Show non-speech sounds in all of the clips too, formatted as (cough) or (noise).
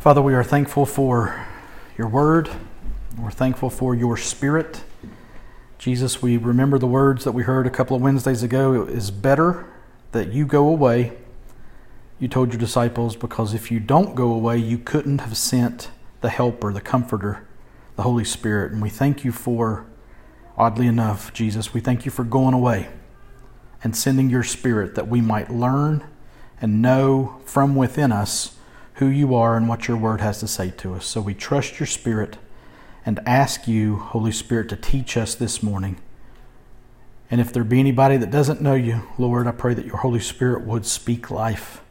Father, we are thankful for your word. We're thankful for your spirit. Jesus, we remember the words that we heard a couple of Wednesdays ago. It is better that you go away, you told your disciples, because if you don't go away, you couldn't have sent the helper, the comforter, the Holy Spirit. And we thank you for, oddly enough, Jesus, we thank you for going away and sending your spirit that we might learn and know from within us who you are and what your word has to say to us. So we trust your Spirit and ask you, Holy Spirit, to teach us this morning. And if there be anybody that doesn't know you, Lord, I pray that your Holy Spirit would speak life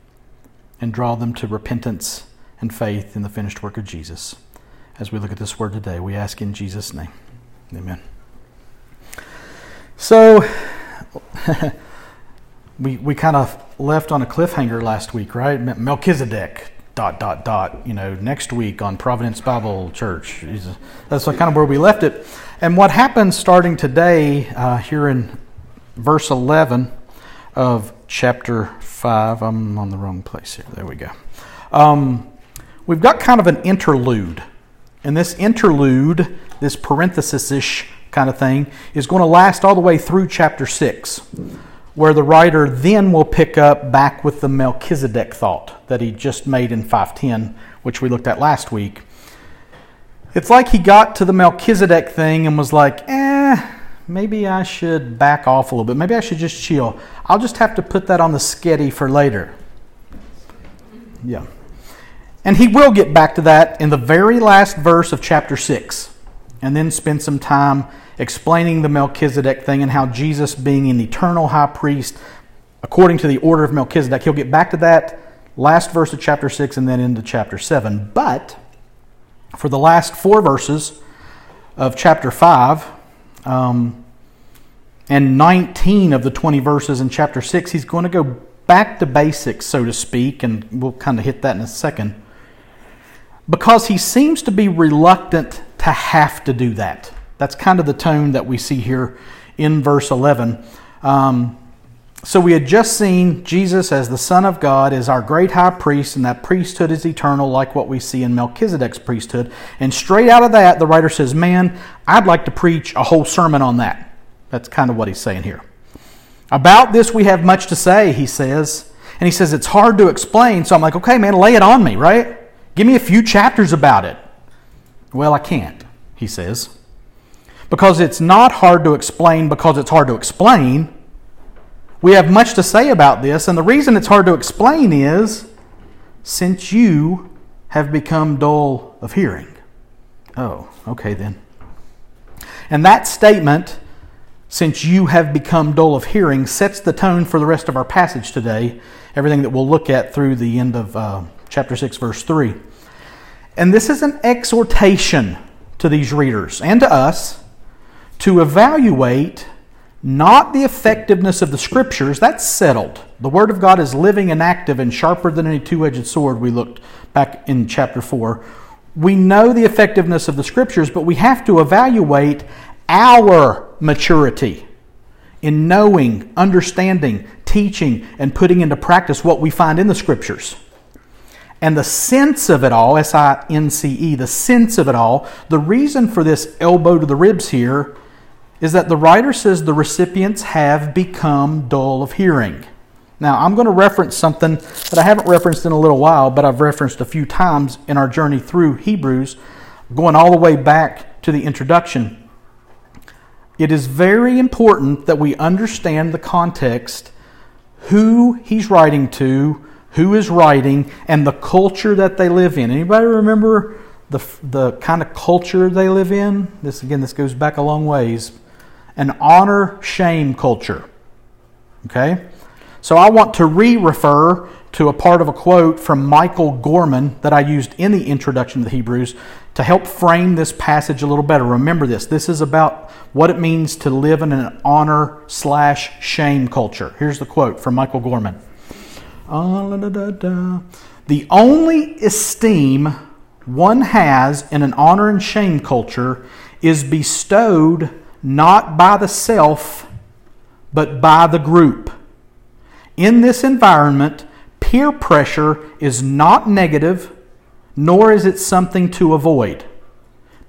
and draw them to repentance and faith in the finished work of Jesus. As we look at this word today, we ask in Jesus' name. Amen. So, (laughs) we, we kind of left on a cliffhanger last week, right? Melchizedek, dot dot dot you know next week on providence bible church. That's kind of where we left it. And what happens starting today uh, here in verse 11 of chapter 5 i'm on the wrong place here. There we go. Um, we've got kind of an interlude. And this interlude this parenthesis-ish kind of thing is going to last all the way through chapter 6 where the writer then will pick up back with the Melchizedek thought that he just made in 510, which we looked at last week. It's like he got to the Melchizedek thing and was like, eh, maybe I should back off a little bit. Maybe I should just chill. I'll just have to put that on the sketty for later. Yeah. And he will get back to that in the very last verse of chapter 6, and then spend some time explaining the Melchizedek thing and how Jesus, being an eternal high priest, according to the order of Melchizedek, he'll get back to that last verse of chapter 6 and then into chapter 7. But for the last four verses of chapter 5, um, and 19 of the 20 verses in chapter 6, he's going to go back to basics, so to speak, and we'll kind of hit that in a second. Because he seems to be reluctant to have to do that. That's kind of the tone that we see here in verse 11. Um, so we had just seen Jesus as the Son of God is our great high priest, and that priesthood is eternal, like what we see in Melchizedek's priesthood. And straight out of that, the writer says, Man, I'd like to preach a whole sermon on that. That's kind of what he's saying here. About this, we have much to say, he says. And he says, It's hard to explain. So I'm like, Okay, man, lay it on me, right? Give me a few chapters about it. Well, I can't, he says because it's not hard to explain because it's hard to explain. We have much to say about this, and the reason it's hard to explain is since you have become dull of hearing. Oh, okay then. And that statement, since you have become dull of hearing, sets the tone for the rest of our passage today, everything that we'll look at through the end of uh, chapter 6, verse 3. And this is an exhortation to these readers and to us to evaluate not the effectiveness of the scriptures, that's settled. The Word of God is living and active and sharper than any two edged sword, we looked back in chapter 4. We know the effectiveness of the scriptures, but we have to evaluate our maturity in knowing, understanding, teaching, and putting into practice what we find in the scriptures. And the sense of it all, S I N C E, the sense of it all, the reason for this elbow to the ribs here is that the writer says the recipients have become dull of hearing. Now, I'm going to reference something that I haven't referenced in a little while, but I've referenced a few times in our journey through Hebrews, going all the way back to the introduction. It is very important that we understand the context, who he's writing to, who is writing, and the culture that they live in. Anybody remember the, the kind of culture they live in? This again, this goes back a long ways an honor shame culture. Okay? So I want to re refer to a part of a quote from Michael Gorman that I used in the introduction to the Hebrews to help frame this passage a little better. Remember this. This is about what it means to live in an honor slash shame culture. Here's the quote from Michael Gorman. Ah, the only esteem one has in an honor and shame culture is bestowed not by the self, but by the group. In this environment, peer pressure is not negative, nor is it something to avoid.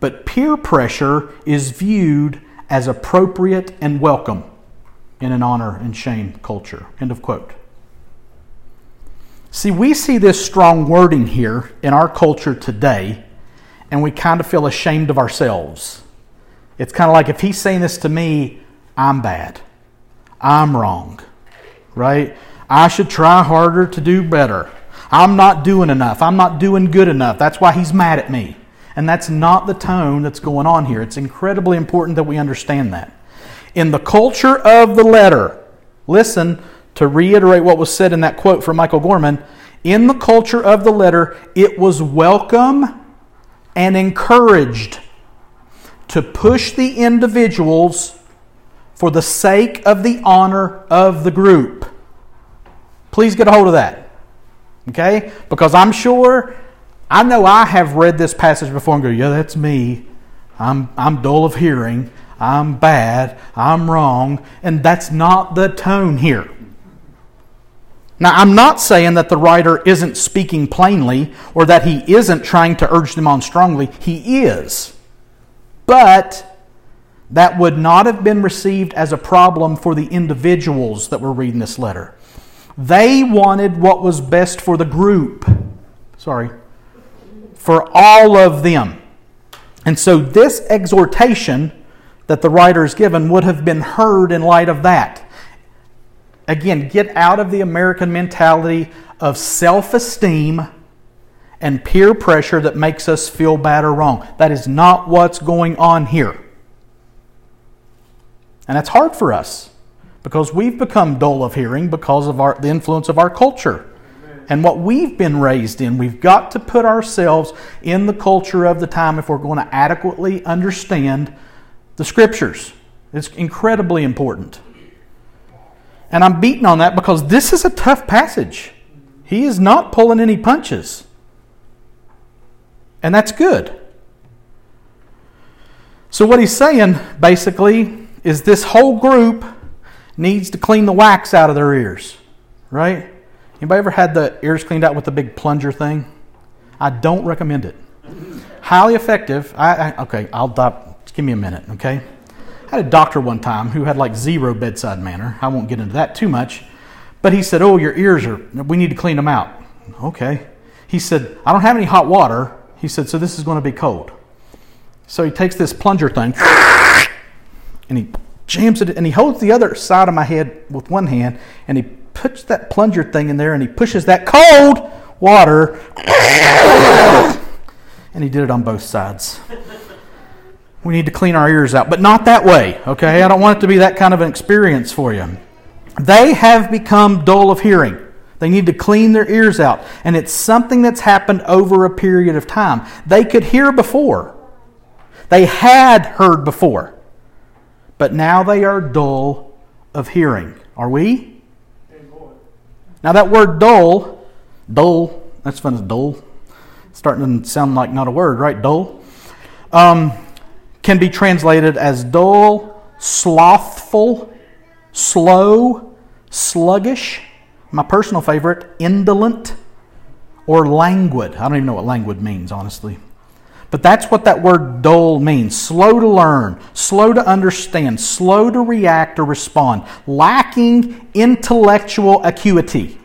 But peer pressure is viewed as appropriate and welcome in an honor and shame culture. End of quote. See, we see this strong wording here in our culture today, and we kind of feel ashamed of ourselves. It's kind of like if he's saying this to me, I'm bad. I'm wrong. Right? I should try harder to do better. I'm not doing enough. I'm not doing good enough. That's why he's mad at me. And that's not the tone that's going on here. It's incredibly important that we understand that. In the culture of the letter, listen to reiterate what was said in that quote from Michael Gorman. In the culture of the letter, it was welcome and encouraged to push the individuals for the sake of the honor of the group. Please get a hold of that. Okay? Because I'm sure, I know I have read this passage before and go, yeah, that's me. I'm, I'm dull of hearing. I'm bad. I'm wrong. And that's not the tone here. Now, I'm not saying that the writer isn't speaking plainly or that he isn't trying to urge them on strongly. He is. But that would not have been received as a problem for the individuals that were reading this letter. They wanted what was best for the group. Sorry. For all of them. And so this exhortation that the writer is given would have been heard in light of that. Again, get out of the American mentality of self esteem and peer pressure that makes us feel bad or wrong. That is not what's going on here. And that's hard for us because we've become dull of hearing because of our, the influence of our culture and what we've been raised in. We've got to put ourselves in the culture of the time if we're going to adequately understand the scriptures. It's incredibly important. And I'm beating on that because this is a tough passage. He is not pulling any punches. And that's good. So, what he's saying basically is this whole group needs to clean the wax out of their ears, right? Anybody ever had the ears cleaned out with the big plunger thing? I don't recommend it. Highly effective. I, I okay, I'll stop. Give me a minute, okay? I had a doctor one time who had like zero bedside manner. I won't get into that too much, but he said, "Oh, your ears are. We need to clean them out." Okay. He said, "I don't have any hot water." He said, "So this is going to be cold." So he takes this plunger thing and he jams it and he holds the other side of my head with one hand and he puts that plunger thing in there and he pushes that cold water (laughs) and he did it on both sides. We need to clean our ears out, but not that way, okay? I don't want it to be that kind of an experience for you. They have become dull of hearing. They need to clean their ears out. And it's something that's happened over a period of time. They could hear before, they had heard before but now they are dull of hearing. Are we? Now, that word dull, dull, that's fun, as dull. starting to sound like not a word, right? Dull. Um, can be translated as dull, slothful, slow, sluggish. My personal favorite, indolent, or languid. I don't even know what languid means, honestly. But that's what that word dull means slow to learn, slow to understand, slow to react or respond, lacking intellectual acuity.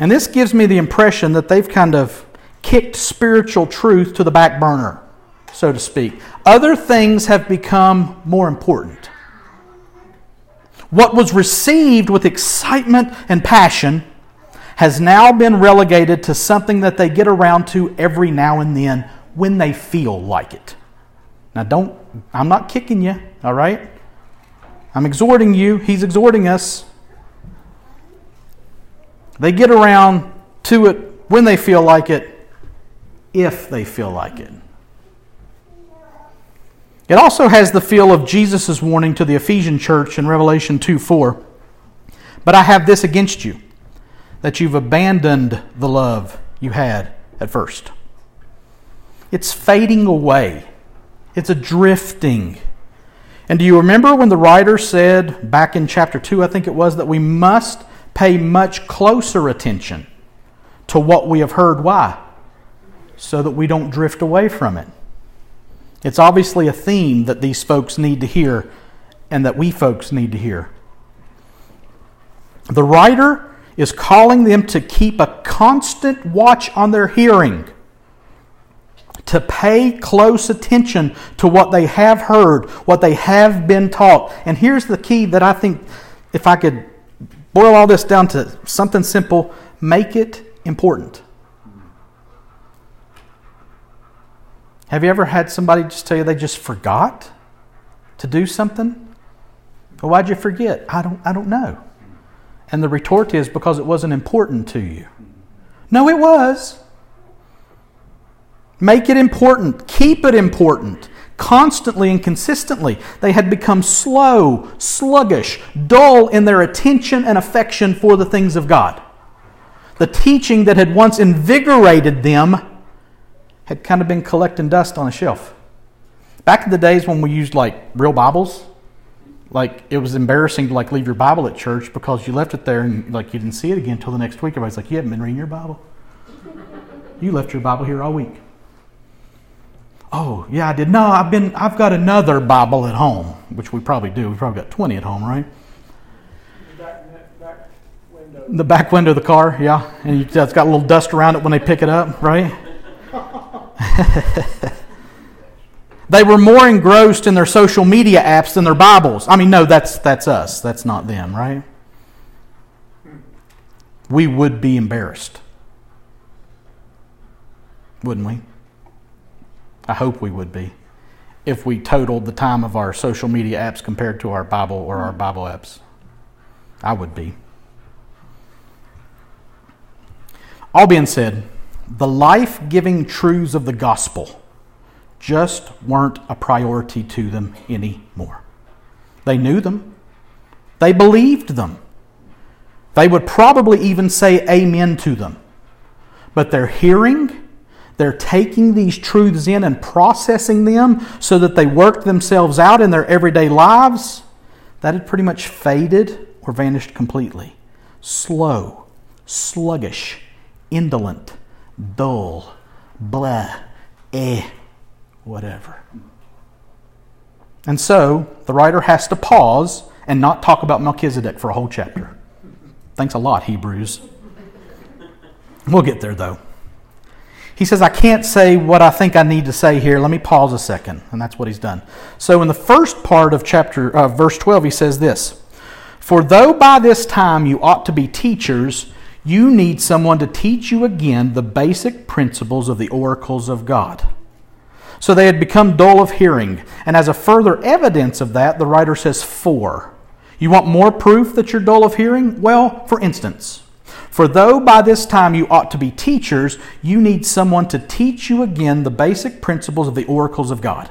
And this gives me the impression that they've kind of kicked spiritual truth to the back burner, so to speak. Other things have become more important. What was received with excitement and passion has now been relegated to something that they get around to every now and then when they feel like it. Now, don't, I'm not kicking you, all right? I'm exhorting you. He's exhorting us. They get around to it when they feel like it, if they feel like it. It also has the feel of Jesus' warning to the Ephesian church in Revelation 2 4. But I have this against you that you've abandoned the love you had at first. It's fading away, it's a drifting. And do you remember when the writer said back in chapter 2, I think it was, that we must pay much closer attention to what we have heard? Why? so that we don't drift away from it. It's obviously a theme that these folks need to hear and that we folks need to hear. The writer is calling them to keep a constant watch on their hearing, to pay close attention to what they have heard, what they have been taught. And here's the key that I think, if I could boil all this down to something simple, make it important. Have you ever had somebody just tell you they just forgot to do something? Well, why'd you forget? I don't, I don't know. And the retort is because it wasn't important to you. No, it was. Make it important. Keep it important. Constantly and consistently. They had become slow, sluggish, dull in their attention and affection for the things of God. The teaching that had once invigorated them had kind of been collecting dust on a shelf. Back in the days when we used like real Bibles, like it was embarrassing to like leave your Bible at church because you left it there and like you didn't see it again until the next week. Everybody's like, "You haven't been reading your Bible. You left your Bible here all week." Oh yeah, I did. No, I've been. I've got another Bible at home, which we probably do. We probably got twenty at home, right? The back, window of the car, yeah, and you, it's got a little dust around it when they pick it up, right? (laughs) they were more engrossed in their social media apps than their Bibles. I mean, no, that's, that's us. That's not them, right? We would be embarrassed. Wouldn't we? I hope we would be. If we totaled the time of our social media apps compared to our Bible or our Bible apps. I would be. All being said, the life giving truths of the gospel just weren't a priority to them anymore. They knew them, they believed them. They would probably even say amen to them. But they're hearing, they're taking these truths in and processing them so that they work themselves out in their everyday lives. That had pretty much faded or vanished completely. Slow, sluggish, indolent dull, blah, eh, whatever. And so the writer has to pause and not talk about Melchizedek for a whole chapter. Thanks a lot, Hebrews. We'll get there though. He says, I can't say what I think I need to say here. Let me pause a second. And that's what he's done. So in the first part of chapter uh, verse 12, he says this For though by this time you ought to be teachers, you need someone to teach you again the basic principles of the oracles of God. So they had become dull of hearing. And as a further evidence of that, the writer says, For. You want more proof that you're dull of hearing? Well, for instance, for though by this time you ought to be teachers, you need someone to teach you again the basic principles of the oracles of God.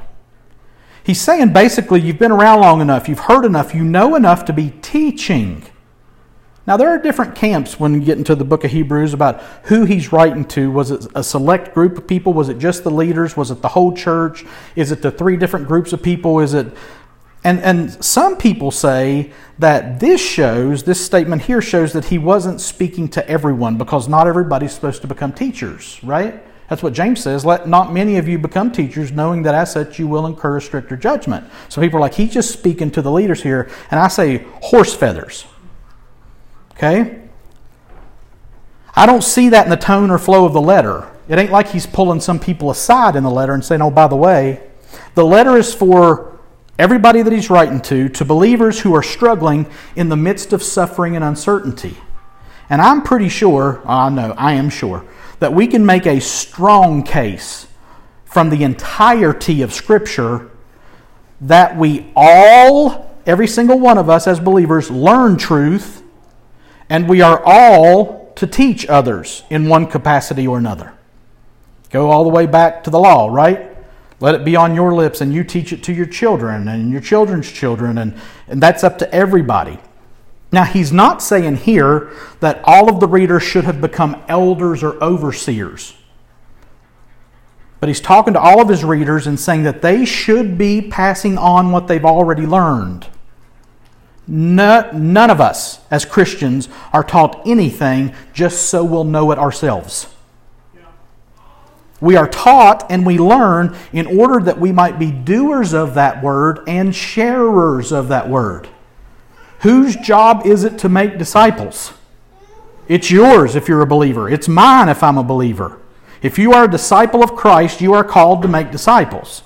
He's saying basically, you've been around long enough, you've heard enough, you know enough to be teaching. Now, there are different camps when you get into the book of Hebrews about who he's writing to. Was it a select group of people? Was it just the leaders? Was it the whole church? Is it the three different groups of people? Is it. And, and some people say that this shows, this statement here shows that he wasn't speaking to everyone because not everybody's supposed to become teachers, right? That's what James says. Let not many of you become teachers, knowing that as such you will incur a stricter judgment. So people are like, he's just speaking to the leaders here. And I say, horse feathers. Okay? I don't see that in the tone or flow of the letter. It ain't like he's pulling some people aside in the letter and saying, oh, by the way, the letter is for everybody that he's writing to, to believers who are struggling in the midst of suffering and uncertainty. And I'm pretty sure, I know, I am sure, that we can make a strong case from the entirety of Scripture that we all, every single one of us as believers, learn truth and we are all to teach others in one capacity or another. Go all the way back to the law, right? Let it be on your lips, and you teach it to your children and your children's children, and, and that's up to everybody. Now, he's not saying here that all of the readers should have become elders or overseers. But he's talking to all of his readers and saying that they should be passing on what they've already learned. No, none of us as Christians are taught anything just so we'll know it ourselves. We are taught and we learn in order that we might be doers of that word and sharers of that word. Whose job is it to make disciples? It's yours if you're a believer. It's mine if I'm a believer. If you are a disciple of Christ, you are called to make disciples.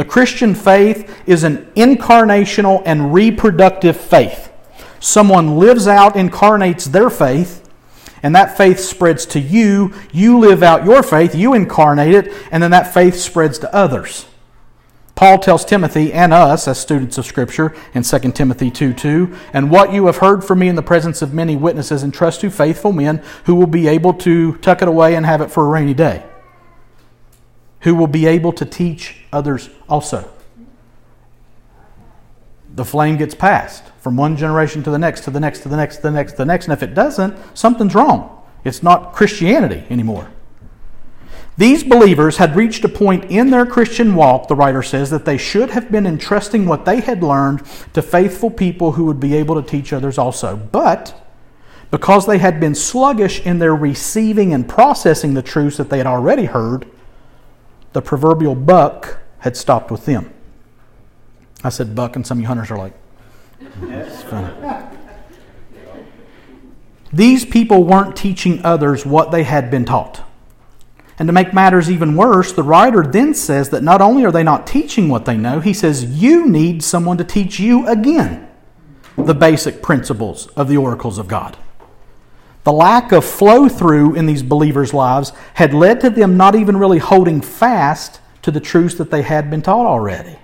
The Christian faith is an incarnational and reproductive faith. Someone lives out, incarnates their faith, and that faith spreads to you. You live out your faith, you incarnate it, and then that faith spreads to others. Paul tells Timothy and us, as students of Scripture, in 2 Timothy 2 2, and what you have heard from me in the presence of many witnesses, entrust to faithful men who will be able to tuck it away and have it for a rainy day, who will be able to teach others also. The flame gets passed from one generation to the next, to the next, to the next, to the next, to the next, and if it doesn't, something's wrong. It's not Christianity anymore. These believers had reached a point in their Christian walk, the writer says, that they should have been entrusting what they had learned to faithful people who would be able to teach others also. But because they had been sluggish in their receiving and processing the truths that they had already heard, the proverbial buck had stopped with them. I said buck, and some of you hunters are like, it's funny. These people weren't teaching others what they had been taught. And to make matters even worse, the writer then says that not only are they not teaching what they know, he says you need someone to teach you again the basic principles of the oracles of God. The lack of flow through in these believers' lives had led to them not even really holding fast to the truths that they had been taught already.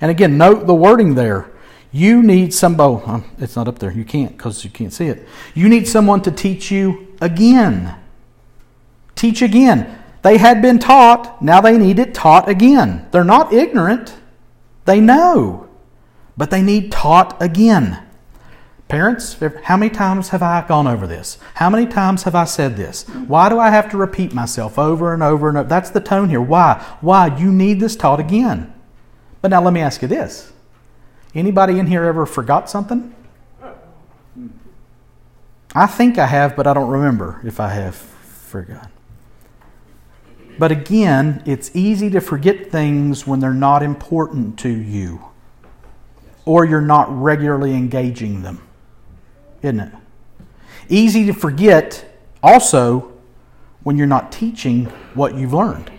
And again, note the wording there. You need somebody, oh, um, it's not up there, you can't because you can't see it. You need someone to teach you again. Teach again. They had been taught, now they need it taught again. They're not ignorant, they know, but they need taught again. Parents, how many times have I gone over this? How many times have I said this? Why do I have to repeat myself over and over and over? That's the tone here. Why? Why? You need this taught again. But now let me ask you this. Anybody in here ever forgot something? I think I have, but I don't remember if I have forgot. But again, it's easy to forget things when they're not important to you or you're not regularly engaging them, isn't it? Easy to forget also when you're not teaching what you've learned.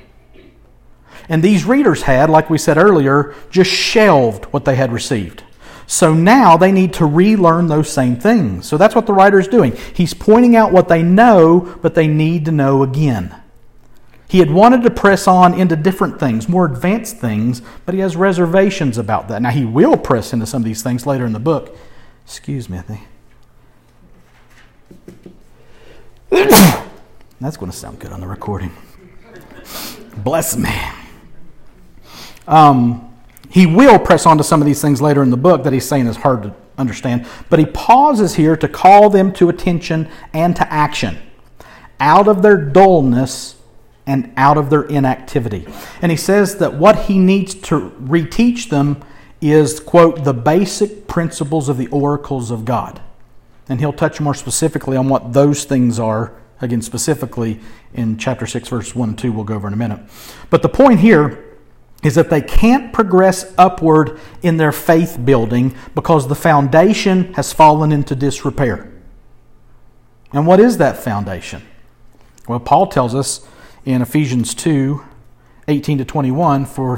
And these readers had, like we said earlier, just shelved what they had received. So now they need to relearn those same things. So that's what the writer is doing. He's pointing out what they know, but they need to know again. He had wanted to press on into different things, more advanced things, but he has reservations about that. Now, he will press into some of these things later in the book. Excuse me, I think. (coughs) That's going to sound good on the recording. Bless me. Um, he will press on to some of these things later in the book that he's saying is hard to understand, but he pauses here to call them to attention and to action. Out of their dullness, and out of their inactivity. And he says that what he needs to reteach them is, quote, the basic principles of the oracles of God. And he'll touch more specifically on what those things are, again, specifically in chapter 6, verse 1 and 2, we'll go over in a minute. But the point here is that they can't progress upward in their faith building because the foundation has fallen into disrepair. And what is that foundation? Well, Paul tells us in Ephesians 2 18 to 21 For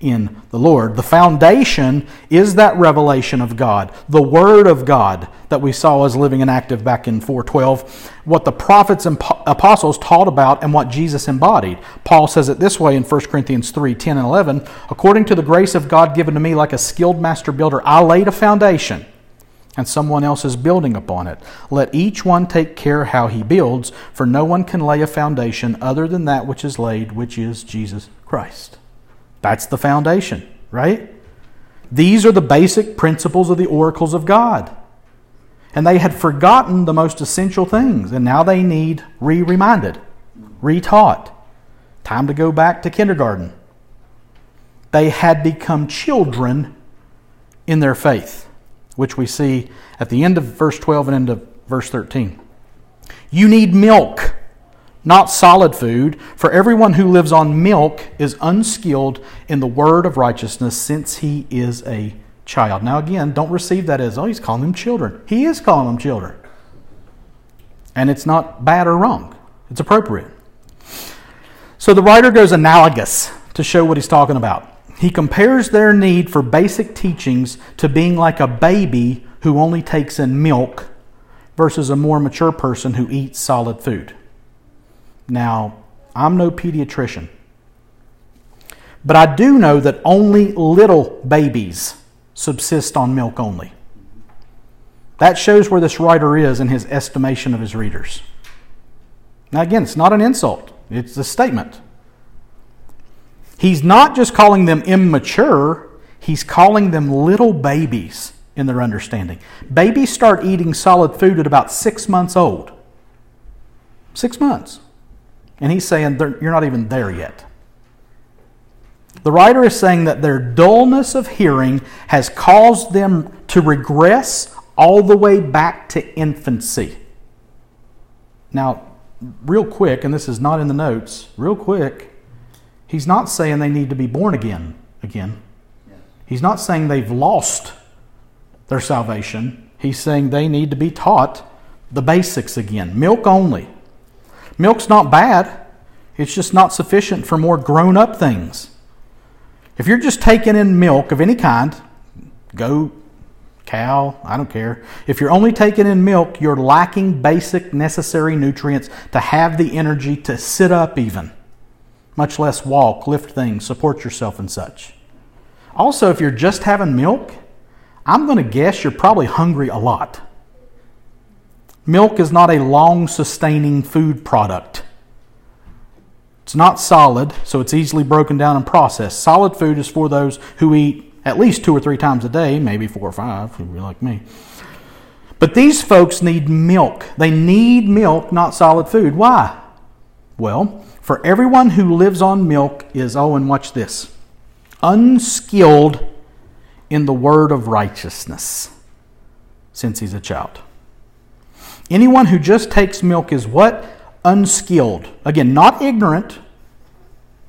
in the Lord. The foundation is that revelation of God, the Word of God that we saw as living and active back in 412, what the prophets and apostles taught about and what Jesus embodied. Paul says it this way in 1 Corinthians 3 10 and 11 According to the grace of God given to me, like a skilled master builder, I laid a foundation and someone else is building upon it. Let each one take care how he builds, for no one can lay a foundation other than that which is laid, which is Jesus Christ. That's the foundation, right? These are the basic principles of the oracles of God. And they had forgotten the most essential things, and now they need re reminded, re taught. Time to go back to kindergarten. They had become children in their faith, which we see at the end of verse 12 and end of verse 13. You need milk, not solid food, for everyone who lives on milk is unskilled in the word of righteousness since he is a child. Now, again, don't receive that as, oh, he's calling them children. He is calling them children. And it's not bad or wrong, it's appropriate. So the writer goes analogous to show what he's talking about. He compares their need for basic teachings to being like a baby who only takes in milk versus a more mature person who eats solid food. Now, I'm no pediatrician, but I do know that only little babies subsist on milk only. That shows where this writer is in his estimation of his readers. Now, again, it's not an insult, it's a statement. He's not just calling them immature, he's calling them little babies in their understanding. Babies start eating solid food at about six months old. Six months. And he's saying you're not even there yet. The writer is saying that their dullness of hearing has caused them to regress all the way back to infancy. Now, real quick, and this is not in the notes, real quick, he's not saying they need to be born again again. He's not saying they've lost their salvation. He's saying they need to be taught the basics again. Milk only. Milk's not bad, it's just not sufficient for more grown up things. If you're just taking in milk of any kind, goat, cow, I don't care. If you're only taking in milk, you're lacking basic necessary nutrients to have the energy to sit up, even, much less walk, lift things, support yourself, and such. Also, if you're just having milk, I'm going to guess you're probably hungry a lot. Milk is not a long sustaining food product. It's not solid, so it's easily broken down and processed. Solid food is for those who eat at least two or three times a day, maybe four or five, if you're like me. But these folks need milk. They need milk, not solid food. Why? Well, for everyone who lives on milk is, oh, and watch this, unskilled in the word of righteousness since he's a child. Anyone who just takes milk is what? unskilled. Again, not ignorant,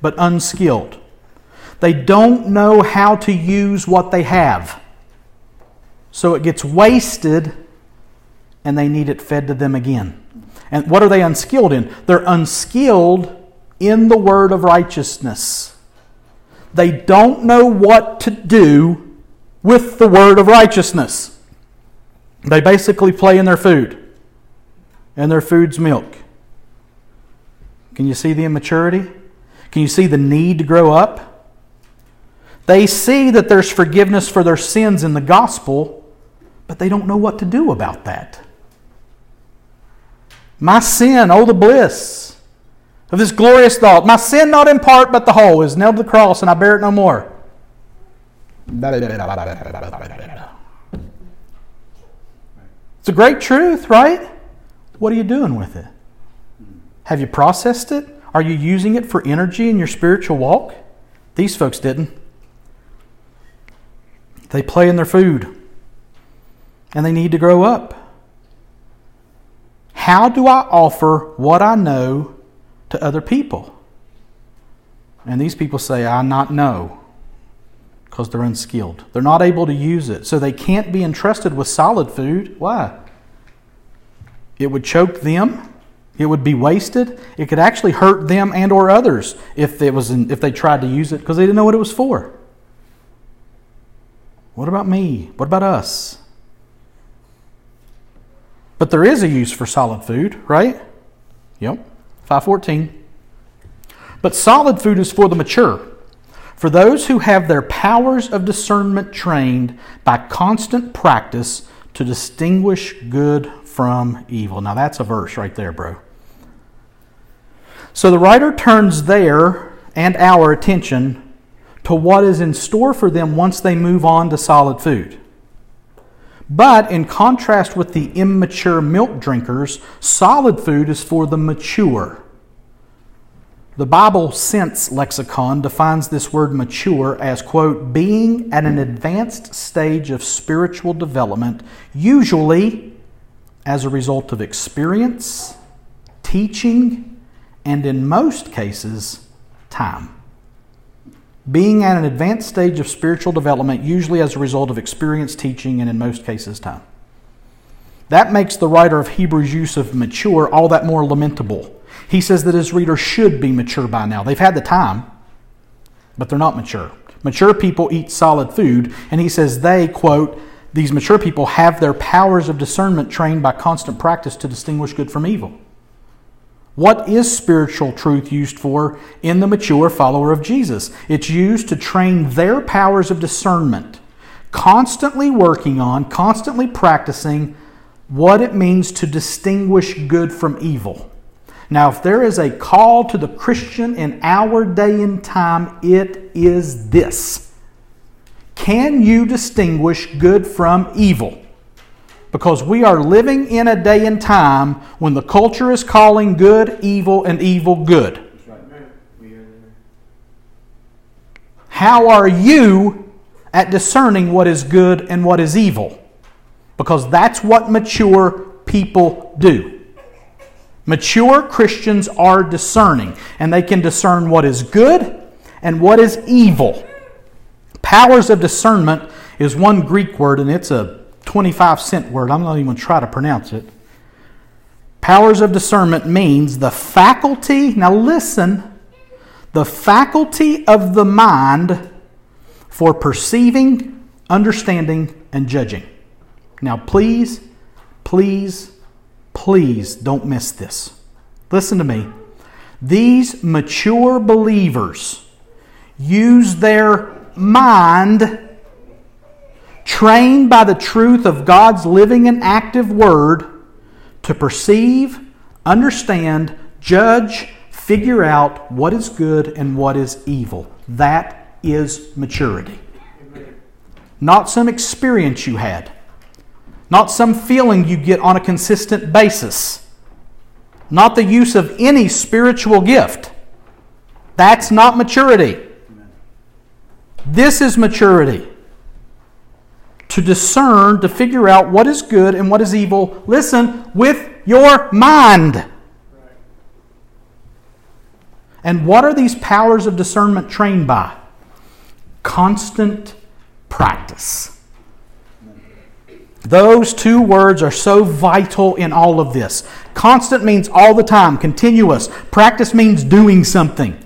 but unskilled. They don't know how to use what they have. So it gets wasted and they need it fed to them again. And what are they unskilled in? They're unskilled in the word of righteousness. They don't know what to do with the word of righteousness. They basically play in their food, and their food's milk. Can you see the immaturity? Can you see the need to grow up? They see that there's forgiveness for their sins in the gospel, but they don't know what to do about that. My sin, oh, the bliss of this glorious thought. My sin, not in part, but the whole, is nailed to the cross, and I bear it no more. It's a great truth, right? What are you doing with it? Have you processed it? Are you using it for energy in your spiritual walk? These folks didn't. They play in their food and they need to grow up. How do I offer what I know to other people? And these people say, I not know because they're unskilled. They're not able to use it. So they can't be entrusted with solid food. Why? It would choke them it would be wasted. It could actually hurt them and or others if it was in, if they tried to use it because they didn't know what it was for. What about me? What about us? But there is a use for solid food, right? Yep. 514. But solid food is for the mature, for those who have their powers of discernment trained by constant practice to distinguish good from evil. Now that's a verse right there, bro. So the writer turns their and our attention to what is in store for them once they move on to solid food. But in contrast with the immature milk drinkers, solid food is for the mature. The Bible Sense lexicon defines this word mature as, quote, being at an advanced stage of spiritual development, usually as a result of experience, teaching, and in most cases, time. Being at an advanced stage of spiritual development, usually as a result of experience, teaching, and in most cases, time. That makes the writer of Hebrews' use of mature all that more lamentable he says that his reader should be mature by now. They've had the time, but they're not mature. Mature people eat solid food, and he says they, quote, these mature people have their powers of discernment trained by constant practice to distinguish good from evil. What is spiritual truth used for in the mature follower of Jesus? It's used to train their powers of discernment, constantly working on, constantly practicing what it means to distinguish good from evil. Now, if there is a call to the Christian in our day and time, it is this Can you distinguish good from evil? Because we are living in a day and time when the culture is calling good evil and evil good. How are you at discerning what is good and what is evil? Because that's what mature people do. Mature Christians are discerning, and they can discern what is good and what is evil. Powers of discernment is one Greek word, and it's a 25 cent word. I'm not even going to try to pronounce it. Powers of discernment means the faculty, now listen, the faculty of the mind for perceiving, understanding, and judging. Now, please, please Please don't miss this. Listen to me. These mature believers use their mind, trained by the truth of God's living and active word, to perceive, understand, judge, figure out what is good and what is evil. That is maturity. Not some experience you had not some feeling you get on a consistent basis, not the use of any spiritual gift. That's not maturity. This is maturity. To discern, to figure out what is good and what is evil, listen, with your mind. And what are these powers of discernment trained by? Constant practice. Those two words are so vital in all of this. Constant means all the time, continuous. Practice means doing something.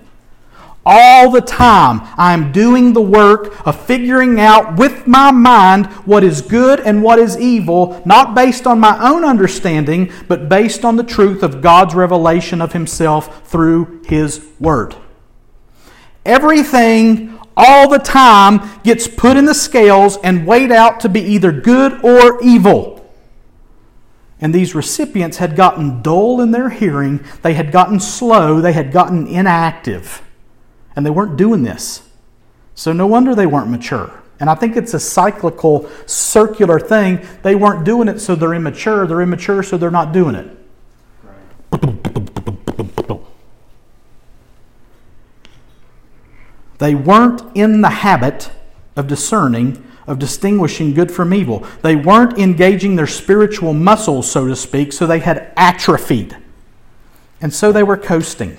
All the time, I'm doing the work of figuring out with my mind what is good and what is evil, not based on my own understanding, but based on the truth of God's revelation of Himself through His Word. Everything all the time gets put in the scales and weighed out to be either good or evil. And these recipients had gotten dull in their hearing, they had gotten slow, they had gotten inactive. And they weren't doing this. So no wonder they weren't mature. And I think it's a cyclical, circular thing. They weren't doing it, so they're immature. They're immature, so they're not doing it. Right. They weren't in the habit of discerning, of distinguishing good from evil. They weren't engaging their spiritual muscles, so to speak, so they had atrophied. And so they were coasting.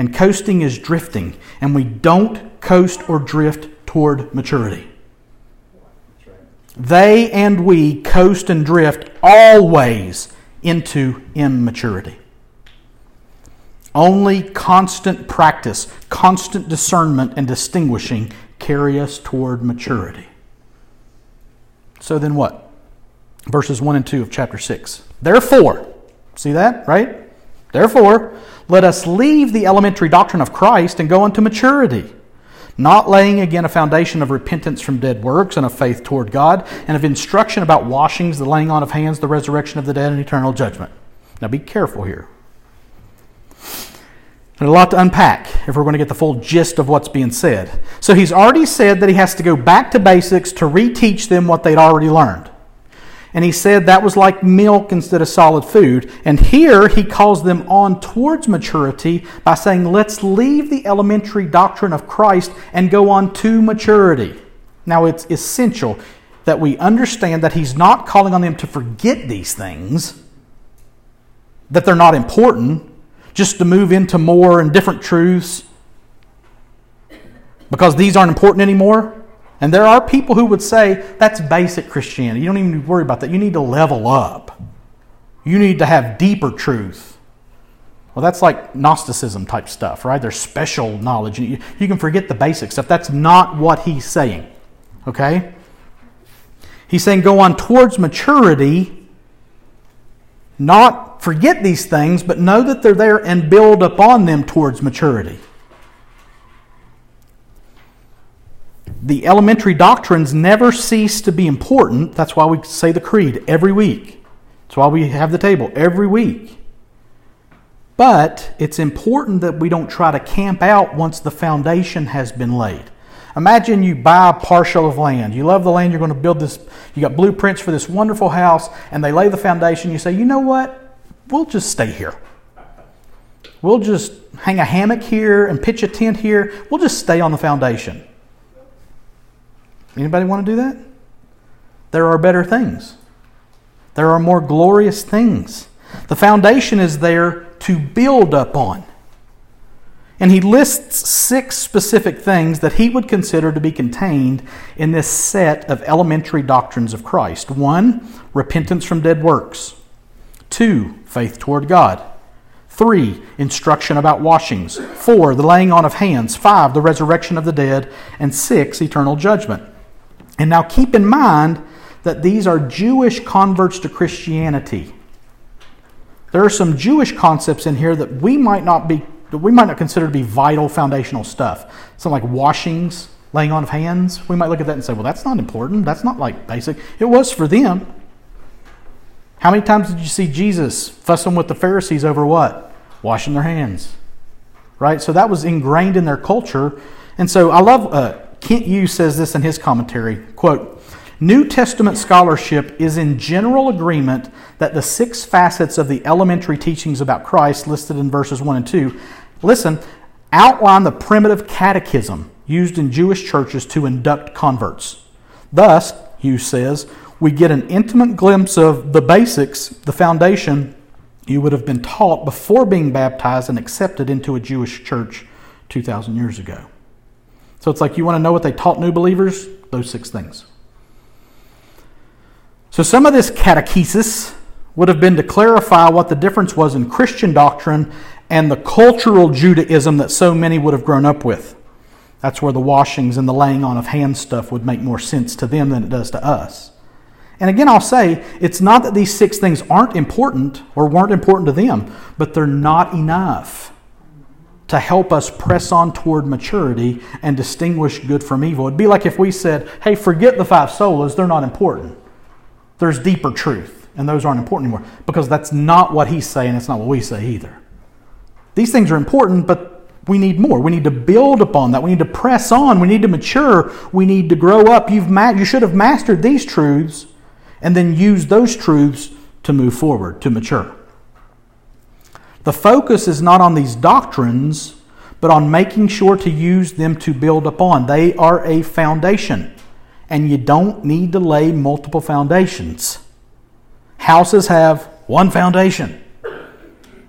And coasting is drifting. And we don't coast or drift toward maturity. They and we coast and drift always into immaturity. Only constant practice, constant discernment, and distinguishing carry us toward maturity. So then what? Verses 1 and 2 of chapter 6. Therefore, see that, right? Therefore, let us leave the elementary doctrine of Christ and go unto maturity, not laying again a foundation of repentance from dead works and of faith toward God, and of instruction about washings, the laying on of hands, the resurrection of the dead, and eternal judgment. Now be careful here. There's a lot to unpack if we're going to get the full gist of what's being said. So he's already said that he has to go back to basics to reteach them what they'd already learned. And he said that was like milk instead of solid food. And here he calls them on towards maturity by saying, let's leave the elementary doctrine of Christ and go on to maturity. Now, it's essential that we understand that he's not calling on them to forget these things, that they're not important, just to move into more and different truths because these aren't important anymore. And there are people who would say that's basic Christianity. You don't even need to worry about that. You need to level up. You need to have deeper truth. Well, that's like Gnosticism type stuff, right? There's special knowledge. You, you can forget the basic stuff. That's not what he's saying. Okay? He's saying go on towards maturity, not forget these things, but know that they're there and build upon them towards maturity. The elementary doctrines never cease to be important. That's why we say the creed every week. That's why we have the table every week. But it's important that we don't try to camp out once the foundation has been laid. Imagine you buy a parcel of land. You love the land, you're going to build this, you got blueprints for this wonderful house, and they lay the foundation. You say, you know what? we'll just stay here. We'll just hang a hammock here and pitch a tent here. We'll just stay on the foundation. Anybody want to do that? There are better things. There are more glorious things. The foundation is there to build upon. And he lists six specific things that he would consider to be contained in this set of elementary doctrines of Christ. One, repentance from dead works. Two, faith toward God. Three, instruction about washings. Four, the laying on of hands. Five, the resurrection of the dead. And six, eternal judgment. And now keep in mind that these are Jewish converts to Christianity. There are some Jewish concepts in here that we might not be that we might not consider to be vital foundational stuff. Something like washings, laying on of hands. We might look at that and say, well, that's not important. That's not like basic. It was for them. How many times did you see Jesus fussing with the Pharisees over what? Washing their hands. Right? So that was ingrained in their culture. And so I love, uh, Kent Hughes says this in his commentary quote, New Testament scholarship is in general agreement that the six facets of the elementary teachings about Christ listed in verses 1 and 2, listen, outline the primitive catechism used in Jewish churches to induct converts. Thus, Hughes says, we get an intimate glimpse of the basics, the foundation you would have been taught before being baptized and accepted into a Jewish church 2,000 years ago. So it's like you want to know what they taught new believers? Those six things. So some of this catechesis would have been to clarify what the difference was in Christian doctrine and the cultural Judaism that so many would have grown up with. That's where the washings and the laying on of hands stuff would make more sense to them than it does to us. And again, I'll say it's not that these six things aren't important or weren't important to them, but they're not enough to help us press on toward maturity and distinguish good from evil. It'd be like if we said, hey, forget the five solas, they're not important. There's deeper truth, and those aren't important anymore. Because that's not what he's saying, it's not what we say either. These things are important, but we need more. We need to build upon that. We need to press on. We need to mature. We need to grow up. You've ma- you should have mastered these truths and then use those truths to move forward, to mature. The focus is not on these doctrines, but on making sure to use them to build upon. They are a foundation, and you don't need to lay multiple foundations. Houses have one foundation.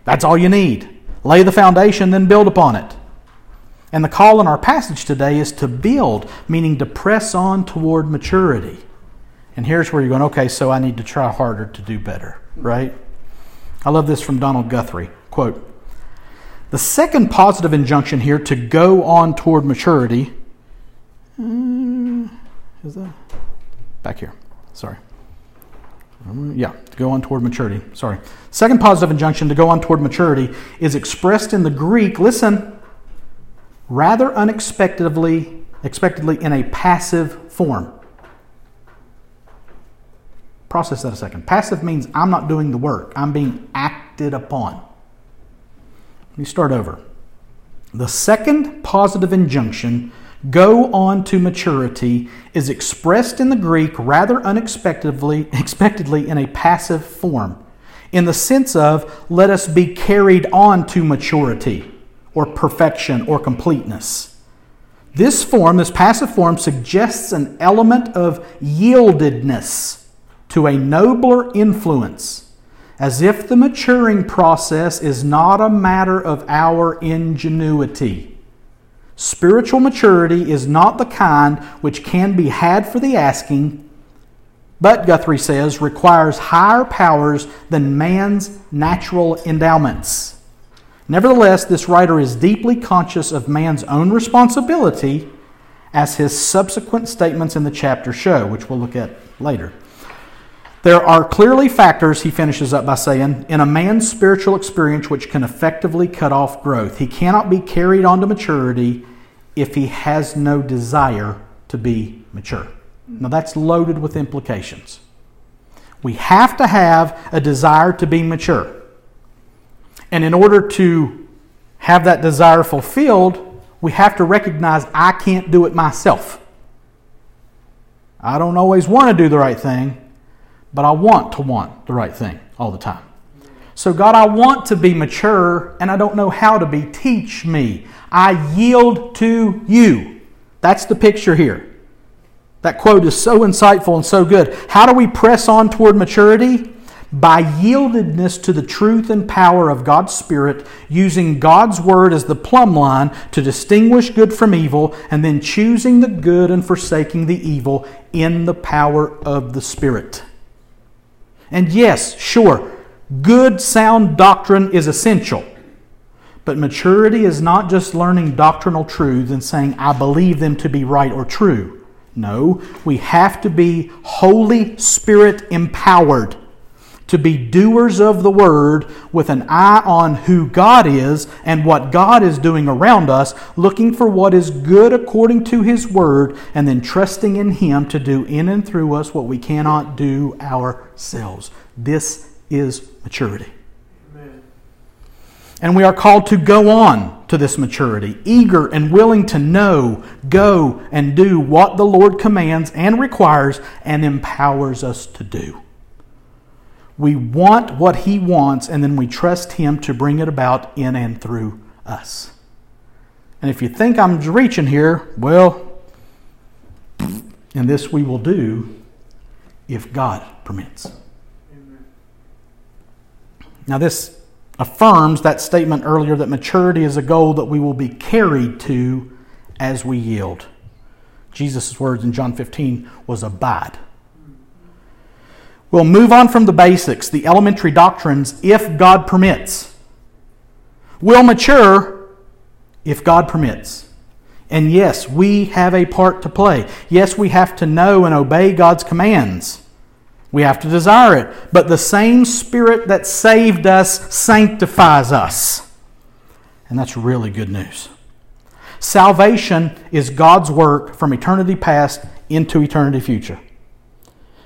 That's all you need. Lay the foundation, then build upon it. And the call in our passage today is to build, meaning to press on toward maturity. And here's where you're going, okay, so I need to try harder to do better, right? I love this from Donald Guthrie. Quote The second positive injunction here to go on toward maturity uh, is that back here? Sorry. Um, yeah, to go on toward maturity. Sorry. Second positive injunction to go on toward maturity is expressed in the Greek, listen, rather unexpectedly, expectedly in a passive form. Process that a second. Passive means I'm not doing the work, I'm being acted upon. Let me start over. The second positive injunction, go on to maturity, is expressed in the Greek rather unexpectedly (laughs) expectedly in a passive form, in the sense of let us be carried on to maturity or perfection or completeness. This form, this passive form, suggests an element of yieldedness to a nobler influence, as if the maturing process is not a matter of our ingenuity. Spiritual maturity is not the kind which can be had for the asking, but, Guthrie says, requires higher powers than man's natural endowments. Nevertheless, this writer is deeply conscious of man's own responsibility, as his subsequent statements in the chapter show, which we'll look at later. There are clearly factors, he finishes up by saying, in a man's spiritual experience which can effectively cut off growth. He cannot be carried on to maturity if he has no desire to be mature. Now, that's loaded with implications. We have to have a desire to be mature. And in order to have that desire fulfilled, we have to recognize I can't do it myself. I don't always want to do the right thing, but I want to want the right thing all the time. So, God, I want to be mature and I don't know how to be. Teach me. I yield to you. That's the picture here. That quote is so insightful and so good. How do we press on toward maturity? by yieldedness to the truth and power of God's Spirit, using God's Word as the plumb line to distinguish good from evil, and then choosing the good and forsaking the evil in the power of the Spirit. And yes, sure, good sound doctrine is essential. But maturity is not just learning doctrinal truths and saying, I believe them to be right or true. No, we have to be Holy Spirit empowered to be doers of the word with an eye on who God is and what God is doing around us, looking for what is good according to his word, and then trusting in him to do in and through us what we cannot do ourselves. This is maturity. Amen. And we are called to go on to this maturity, eager and willing to know, go, and do what the Lord commands and requires and empowers us to do. We want what He wants, and then we trust Him to bring it about in and through us. And if you think I'm reaching here, well, and this we will do if God permits. Amen. Now, this affirms that statement earlier that maturity is a goal that we will be carried to as we yield. Jesus' words in John 15 was abide. We'll move on from the basics, the elementary doctrines, if God permits. We'll mature if God permits. And yes, we have a part to play. Yes, we have to know and obey God's commands. We have to desire it. But the same Spirit that saved us sanctifies us. And that's really good news. Salvation is God's work from eternity past into eternity future.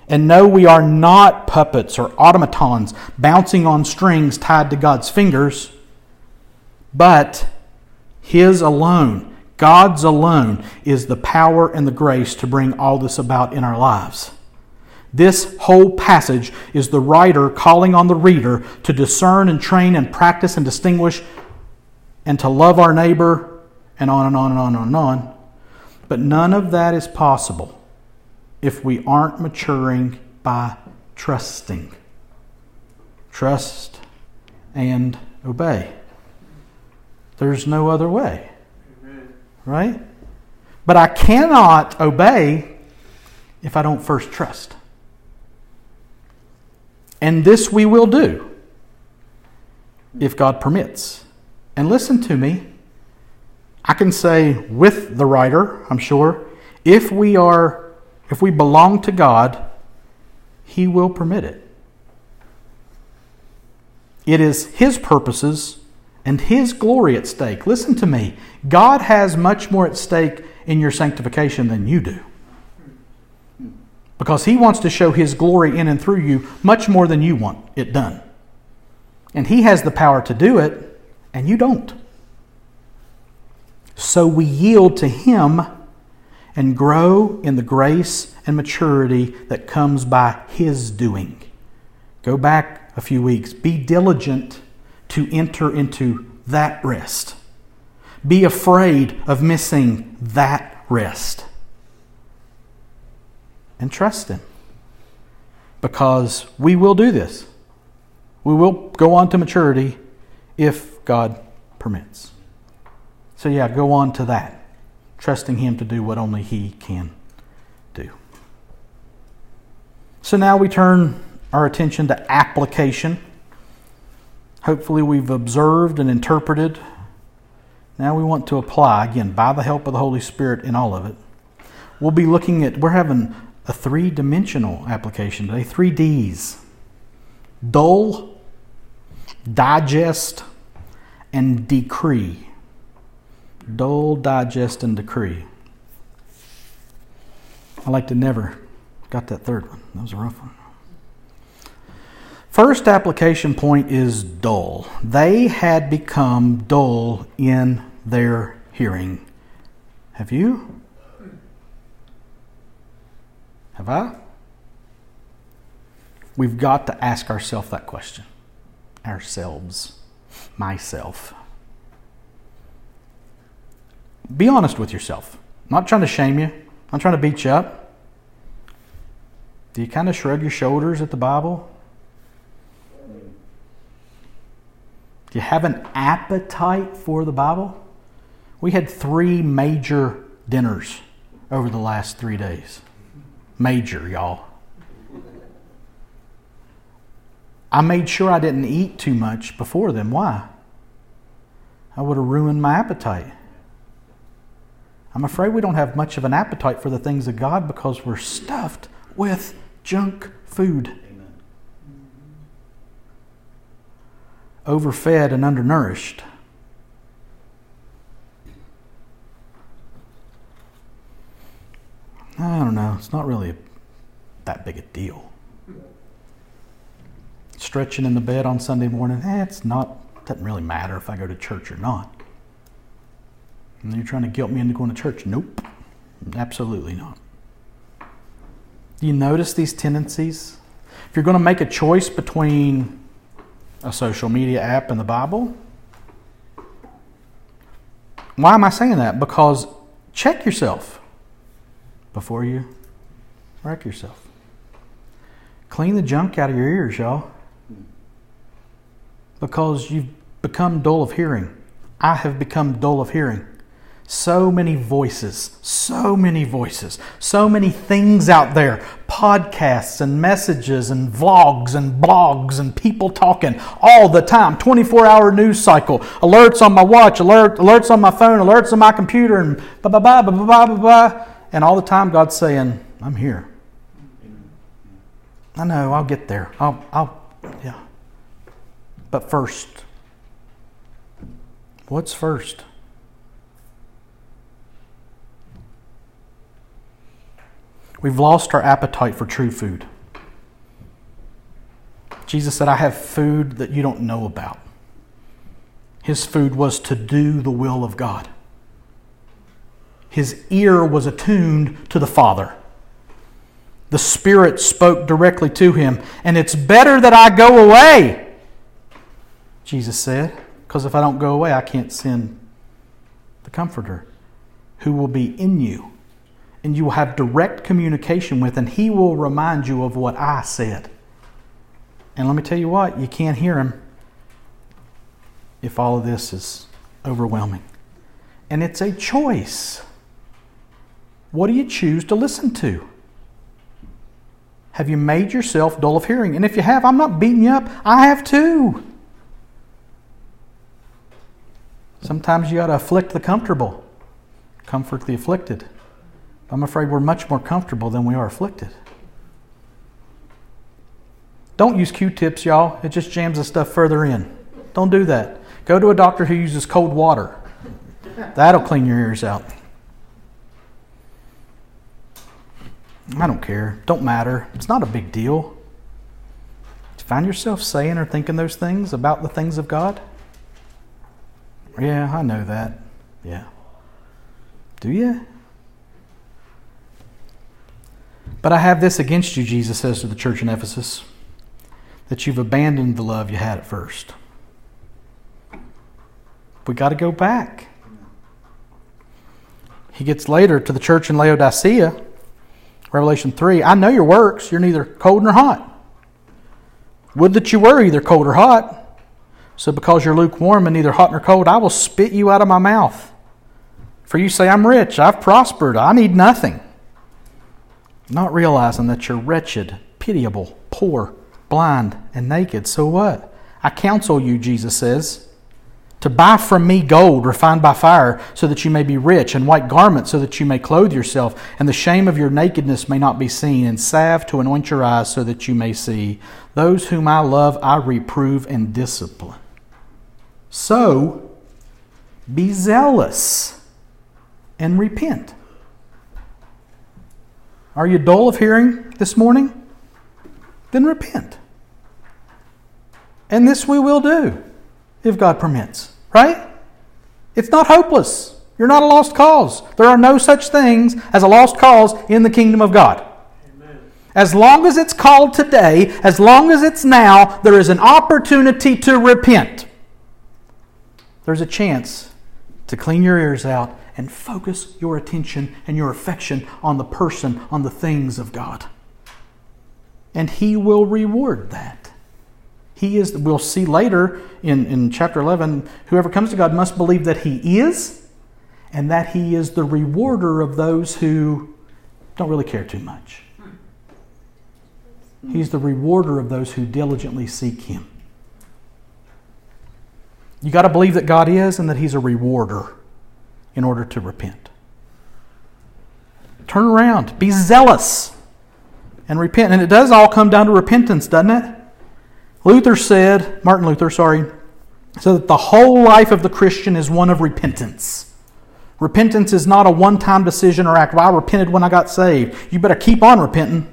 And no, we are not puppets or automatons bouncing on strings tied to God's fingers, but His alone, God's alone, is the power and the grace to bring all this about in our lives. This whole passage is the writer calling on the reader to discern and train and practice and distinguish and to love our neighbor and on and on and on and on. But none of that is possible if we aren't maturing by trusting. Trust and obey. There's no other way. Amen. Right? But I cannot obey if I don't first trust. And this we will do if God permits. And listen to me. I can say with the writer, I'm sure, if we are if we belong to God, He will permit it. It is His purposes and His glory at stake. Listen to me. God has much more at stake in your sanctification than you do. Because He wants to show His glory in and through you much more than you want it done. And He has the power to do it, and you don't. So we yield to Him and grow in the grace and maturity that comes by His doing. Go back a few weeks. Be diligent to enter into that rest. Be afraid of missing that rest. And trust Him. Because we will do this. We will go on to maturity if God permits. So, yeah, go on to that, trusting Him to do what only He can do. So, now we turn our attention to application. Hopefully, we've observed and interpreted. Now we want to apply, again, by the help of the Holy Spirit in all of it. We'll be looking at, we're having a three dimensional application today, three D's dull, digest, and decree. Dull, digest, and decree. I like to never got that third one. That was a rough one. First application point is dull. They had become dull in their hearing. Have you? Have I? We've got to ask ourselves that question. Ourselves. Myself. Be honest with yourself. I'm not trying to shame you. I'm trying to beat you up. Do you kind of shrug your shoulders at the Bible? Do you have an appetite for the Bible? We had three major dinners over the last three days. Major, y'all. I made sure I didn't eat too much before them. Why? I would have ruined my appetite. I'm afraid we don't have much of an appetite for the things of God because we're stuffed with junk food. overfed and undernourished. I don't know. It's not really that big a deal. Stretching in the bed on Sunday morning, eh, it's not, doesn't really matter if I go to church or not. And you're trying to guilt me into going to church. Nope. Absolutely not. Do you notice these tendencies? If you're going to make a choice between a social media app and the Bible. Why am I saying that? Because check yourself before you wreck yourself. Clean the junk out of your ears, y'all. Because you've become dull of hearing. I have become dull of hearing. So many voices, so many voices, so many things out there. Podcasts and messages and vlogs and blogs and people talking all the time. 24 hour news cycle. Alerts on my watch alert, alerts on my phone alerts on my computer and blah blah blah blah blah blah blah and all the time god's saying i'm here. I know i'll get there. I'll, I'll yeah. But first what's first We've lost our appetite for true food. Jesus said, I have food that you don't know about. His food was to do the will of God. His ear was attuned to the Father. The Spirit spoke directly to him, and it's better that I go away, Jesus said, because if I don't go away, I can't send the Comforter who will be in you and you will have direct communication with, and He will remind you of what I said. And let me tell you what, you can't hear Him if all of this is overwhelming. And it's a choice. What do you choose to listen to? Have you made yourself dull of hearing? And if you have, I'm not beating you up. I have too. Sometimes you got to afflict the comfortable, comfort the afflicted. I'm afraid we're much more comfortable than we are afflicted. Don't use Q tips, y'all. It just jams the stuff further in. Don't do that. Go to a doctor who uses cold water. That'll clean your ears out. I don't care. Don't matter. It's not a big deal. You Find yourself saying or thinking those things about the things of God? Yeah, I know that. Yeah. Do you? But I have this against you, Jesus says to the church in Ephesus, that you've abandoned the love you had at first. We got to go back. He gets later to the church in Laodicea, Revelation 3. I know your works. You're neither cold nor hot. Would that you were either cold or hot. So because you're lukewarm and neither hot nor cold, I will spit you out of my mouth. For you say, I'm rich, I've prospered, I need nothing. Not realizing that you're wretched, pitiable, poor, blind, and naked. So what? I counsel you, Jesus says, to buy from me gold refined by fire, so that you may be rich, and white garments, so that you may clothe yourself, and the shame of your nakedness may not be seen, and salve to anoint your eyes, so that you may see. Those whom I love, I reprove and discipline. So, be zealous and repent. Are you dull of hearing this morning? Then repent. And this we will do if God permits, right? It's not hopeless. You're not a lost cause. There are no such things as a lost cause in the kingdom of God. As long as it's called today, as long as it's now, there is an opportunity to repent. There's a chance to clean your ears out and focus your attention and your affection on the person, on the things of God. And He will reward that. He is, we'll see later in, in chapter 11, whoever comes to God must believe that He is and that He is the rewarder of those who don't really care too much. He's the rewarder of those who diligently seek Him. You got to believe that God is and that He's a rewarder in order to repent. Turn around, be zealous, and repent. And it does all come down to repentance, doesn't it? Luther said, Martin Luther, sorry, said that the whole life of the Christian is one of repentance. Repentance is not a one time decision or act. Well, I repented when I got saved. You better keep on repenting.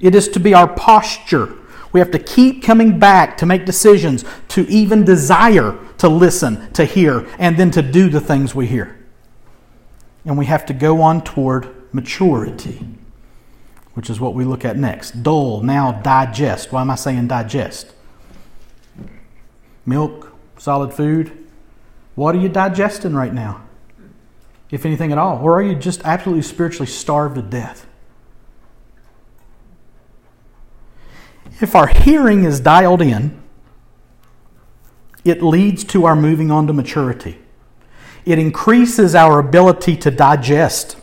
It is to be our posture. We have to keep coming back to make decisions, to even desire to listen, to hear, and then to do the things we hear. And we have to go on toward maturity, which is what we look at next. Dull, now digest. Why am I saying digest? Milk, solid food. What are you digesting right now? If anything at all. Or are you just absolutely spiritually starved to death? If our hearing is dialed in, it leads to our moving on to maturity. It increases our ability to digest,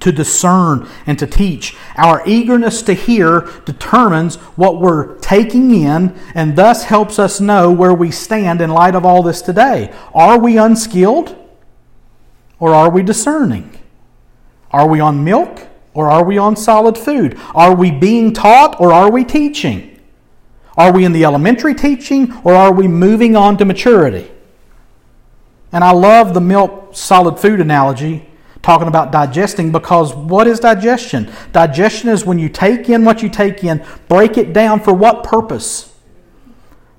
to discern, and to teach. Our eagerness to hear determines what we're taking in and thus helps us know where we stand in light of all this today. Are we unskilled or are we discerning? Are we on milk or are we on solid food? Are we being taught or are we teaching? Are we in the elementary teaching or are we moving on to maturity? And I love the milk solid food analogy talking about digesting because what is digestion? Digestion is when you take in what you take in, break it down for what purpose?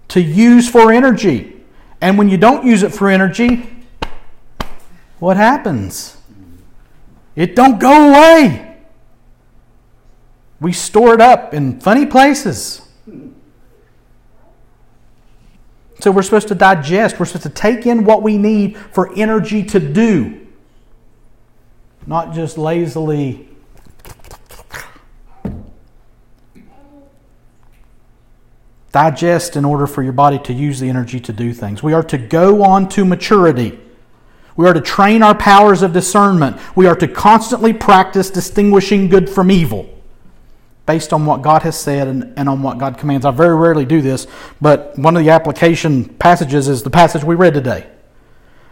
To use for energy. And when you don't use it for energy, what happens? It don't go away. We store it up in funny places. So we're supposed to digest, we're supposed to take in what we need for energy to do, not just lazily. Digest in order for your body to use the energy to do things. We are to go on to maturity. We are to train our powers of discernment. We are to constantly practice distinguishing good from evil based on what God has said and, and, on what God commands. I very rarely do this, but one of the application passages is the passage we read today.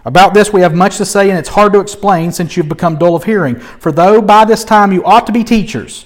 About this we have much to say, and it's hard to explain since you've become dull of hearing. For though by this time you ought to be teachers,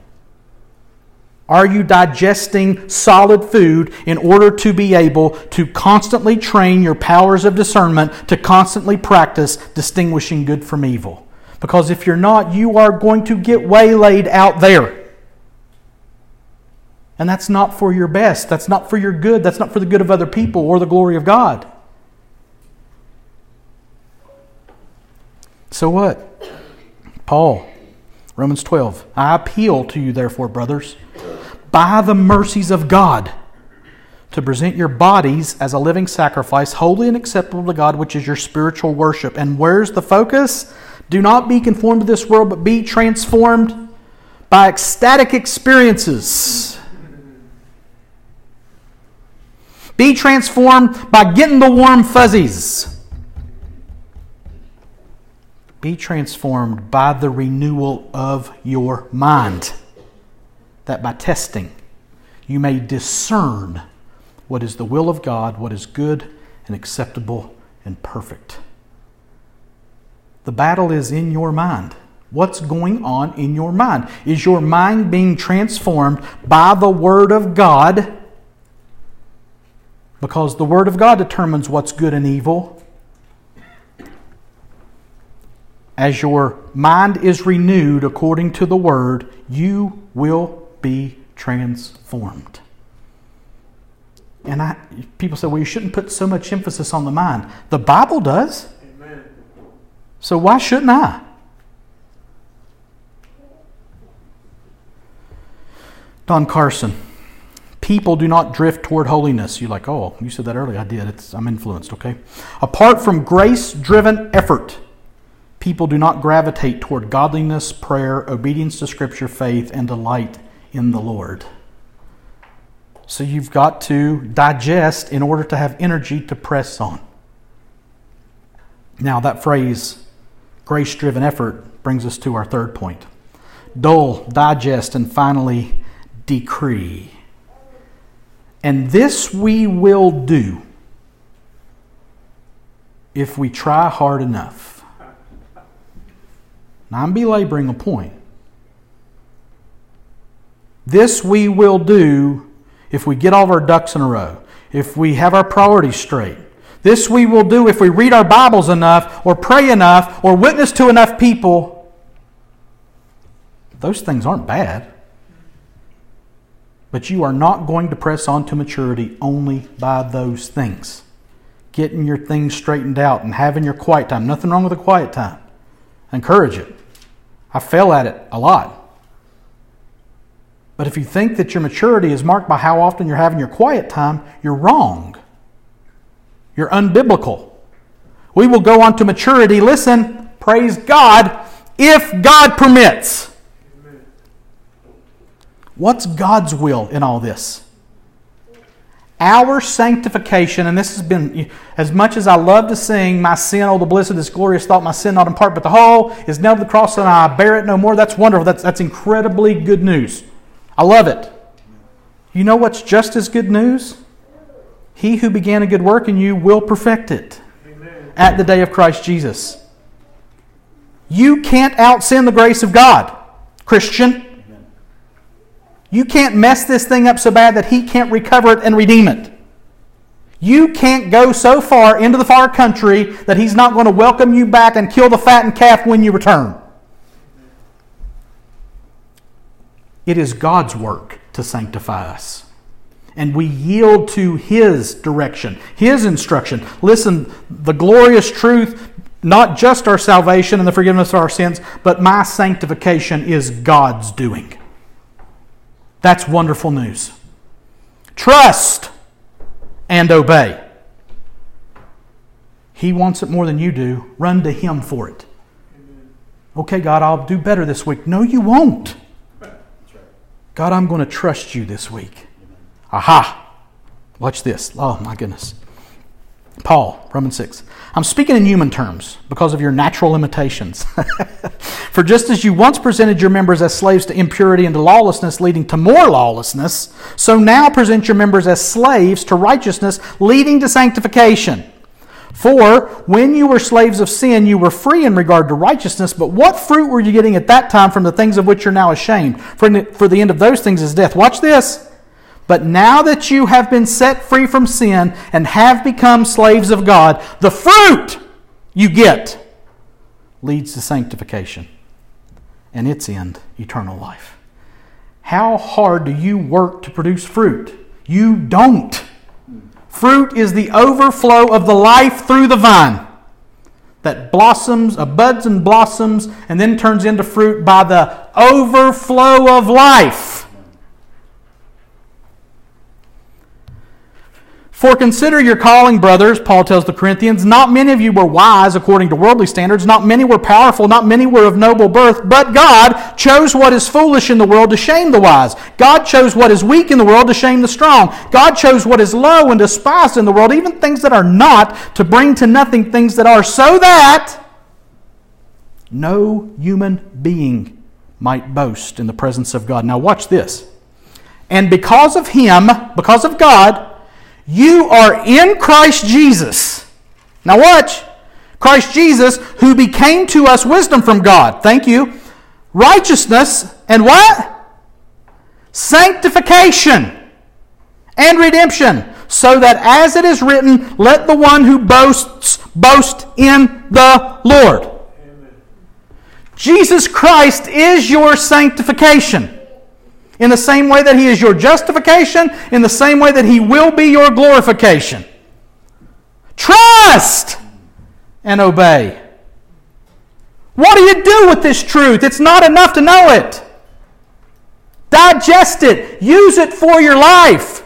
Are you digesting solid food in order to be able to constantly train your powers of discernment to constantly practice distinguishing good from evil? Because if you're not, you are going to get waylaid out there. And that's not for your best. That's not for your good. That's not for the good of other people or the glory of God. So what? Paul, Romans 12. I appeal to you, therefore, brothers by the mercies of God to present your bodies as a living sacrifice, holy and acceptable to God, which is your spiritual worship. And where's the focus? Do not be conformed to this world, but be transformed by ecstatic experiences. Be transformed by getting the warm fuzzies. Be transformed by the renewal of your mind that by testing you may discern what is the will of God, what is good and acceptable and perfect. The battle is in your mind. What's going on in your mind? Is your mind being transformed by the Word of God? Because the Word of God determines what's good and evil. As your mind is renewed according to the Word, you will be transformed. And I, people say, well, you shouldn't put so much emphasis on the mind. The Bible does. Amen. So why shouldn't I? Don Carson. People do not drift toward holiness. You're like, oh, you said that earlier. I did. It's, I'm influenced, okay? Apart from grace driven effort, people do not gravitate toward godliness, prayer, obedience to Scripture, faith, and delight in the Lord. So you've got to digest in order to have energy to press on. Now, that phrase, grace driven effort, brings us to our third point dull, digest, and finally decree. And this we will do if we try hard enough. Now, I'm belaboring a point. This we will do if we get all of our ducks in a row, if we have our priorities straight. This we will do if we read our Bibles enough, or pray enough, or witness to enough people. Those things aren't bad. But you are not going to press on to maturity only by those things. Getting your things straightened out and having your quiet time. Nothing wrong with a quiet time. Encourage it. I fail at it a lot. But if you think that your maturity is marked by how often you're having your quiet time, you're wrong. You're unbiblical. We will go on to maturity, listen, praise God, if God permits. What's God's will in all this? Our sanctification, and this has been, as much as I love to sing, My sin, oh, the bliss of this glorious thought, my sin not in part, but the whole is nailed to the cross, and I bear it no more. That's wonderful. That's, that's incredibly good news. I love it. You know what's just as good news? He who began a good work in you will perfect it Amen. at the day of Christ Jesus. You can't out sin the grace of God, Christian. You can't mess this thing up so bad that He can't recover it and redeem it. You can't go so far into the far country that He's not going to welcome you back and kill the fattened calf when you return. It is God's work to sanctify us. And we yield to His direction, His instruction. Listen, the glorious truth, not just our salvation and the forgiveness of our sins, but my sanctification is God's doing. That's wonderful news. Trust and obey. He wants it more than you do. Run to Him for it. Okay, God, I'll do better this week. No, you won't. God, I'm going to trust you this week. Aha! Watch this. Oh, my goodness. Paul, Romans 6. I'm speaking in human terms because of your natural limitations. (laughs) For just as you once presented your members as slaves to impurity and to lawlessness, leading to more lawlessness, so now present your members as slaves to righteousness, leading to sanctification. For when you were slaves of sin, you were free in regard to righteousness, but what fruit were you getting at that time from the things of which you're now ashamed? For, for the end of those things is death. Watch this. But now that you have been set free from sin and have become slaves of God, the fruit you get leads to sanctification and its end, eternal life. How hard do you work to produce fruit? You don't. Fruit is the overflow of the life through the vine that blossoms, uh, buds and blossoms, and then turns into fruit by the overflow of life. For consider your calling, brothers, Paul tells the Corinthians. Not many of you were wise according to worldly standards. Not many were powerful. Not many were of noble birth. But God chose what is foolish in the world to shame the wise. God chose what is weak in the world to shame the strong. God chose what is low and despised in the world, even things that are not, to bring to nothing things that are, so that no human being might boast in the presence of God. Now, watch this. And because of Him, because of God, you are in Christ Jesus. Now, watch. Christ Jesus, who became to us wisdom from God. Thank you. Righteousness and what? Sanctification and redemption. So that as it is written, let the one who boasts boast in the Lord. Amen. Jesus Christ is your sanctification in the same way that He is your justification, in the same way that He will be your glorification. Trust and obey. What do you do with this truth? It's not enough to know it. Digest it, use it for your life.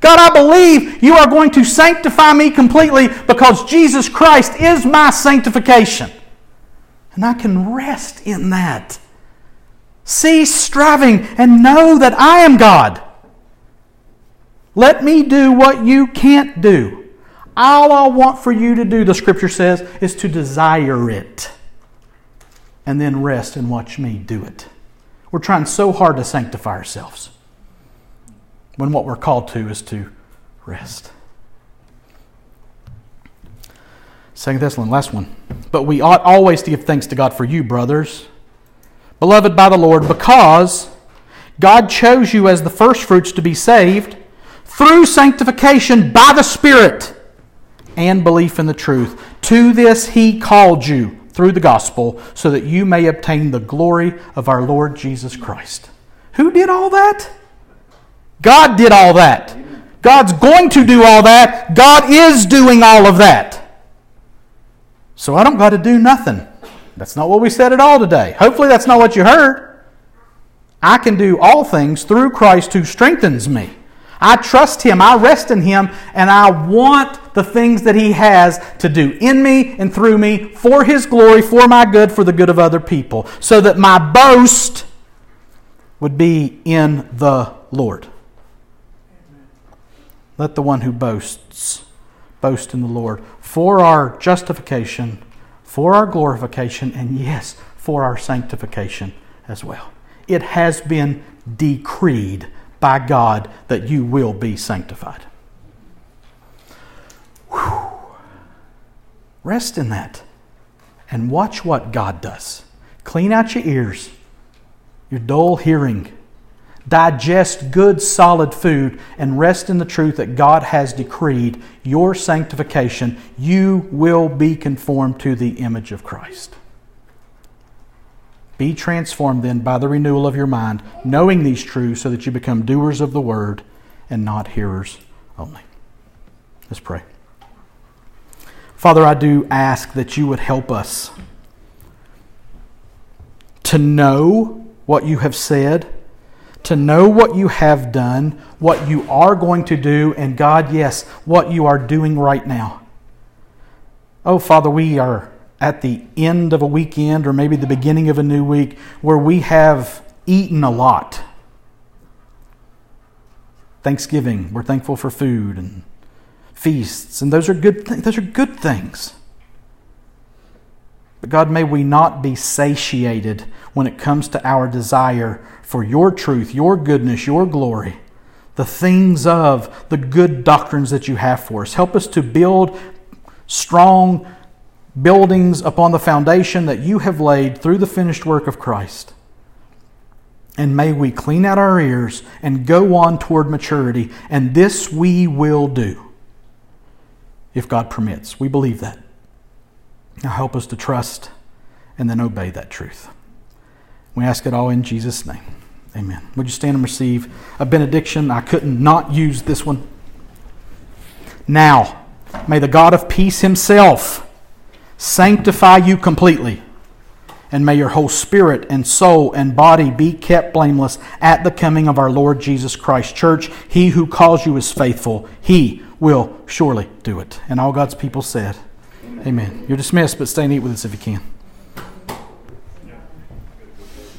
God, I believe you are going to sanctify me completely because Jesus Christ is my sanctification. And I can rest in that. Cease striving and know that I am God. Let me do what you can't do. All I want for you to do, the scripture says, is to desire it. And then rest and watch me do it. We're trying so hard to sanctify ourselves when what we're called to is to rest. Second Thessalonians, last one. But we ought always to give thanks to God for you, brothers beloved by the Lord, because God chose you as the firstfruits to be saved through sanctification by the Spirit and belief in the truth. To this he called you through the gospel, so that you may obtain the glory of our Lord Jesus Christ. Who did all that? God did all that. God's going to do all that. God is doing all of that. So I don't got to do nothing. That's not what we said at all today. Hopefully, that's not what you heard. I can do all things through Christ who strengthens me. I trust Him, I rest in Him, and I want the things that He has to do in me and through me for His glory, for my good, for the good of other people, so that my boast would be in the Lord. Let the one who boasts boast in the Lord for our justification for our glorification, and yes, for our sanctification as well. It has been decreed by God that you will be sanctified. Whew. Rest in that and watch what God does. Clean out your ears, your dull hearing digest good, solid food, and rest in the truth that God has decreed your sanctification, you will be conformed to the image of Christ. Be transformed then by the renewal of your mind, knowing these truths, so that you become doers of the word and not hearers only. Let's pray. Father, I do ask that you would help us to know what you have said to know what you have done, what you are going to do, and God, yes, what you are doing right now. Oh, Father, we are at the end of a weekend or maybe the beginning of a new week where we have eaten a lot. Thanksgiving, we're thankful for food and feasts, and those are good th- those are good things. But God, may we not be satiated when it comes to our desire for your truth, your goodness, your glory, the things of the good doctrines that you have for us. Help us to build strong buildings upon the foundation that you have laid through the finished work of Christ. And may we clean out our ears and go on toward maturity. And this we will do if God permits. We believe that. Now help us to trust and then obey that truth. We ask it all in Jesus' name. Amen. Would you stand and receive a benediction? I couldn't not use this one. Now, may the God of peace himself sanctify you completely, and may your whole spirit and soul and body be kept blameless at the coming of our Lord Jesus Christ. Church, he who calls you is faithful. He will surely do it. And all God's people said. Amen. You're dismissed, but stay and eat with us if you can.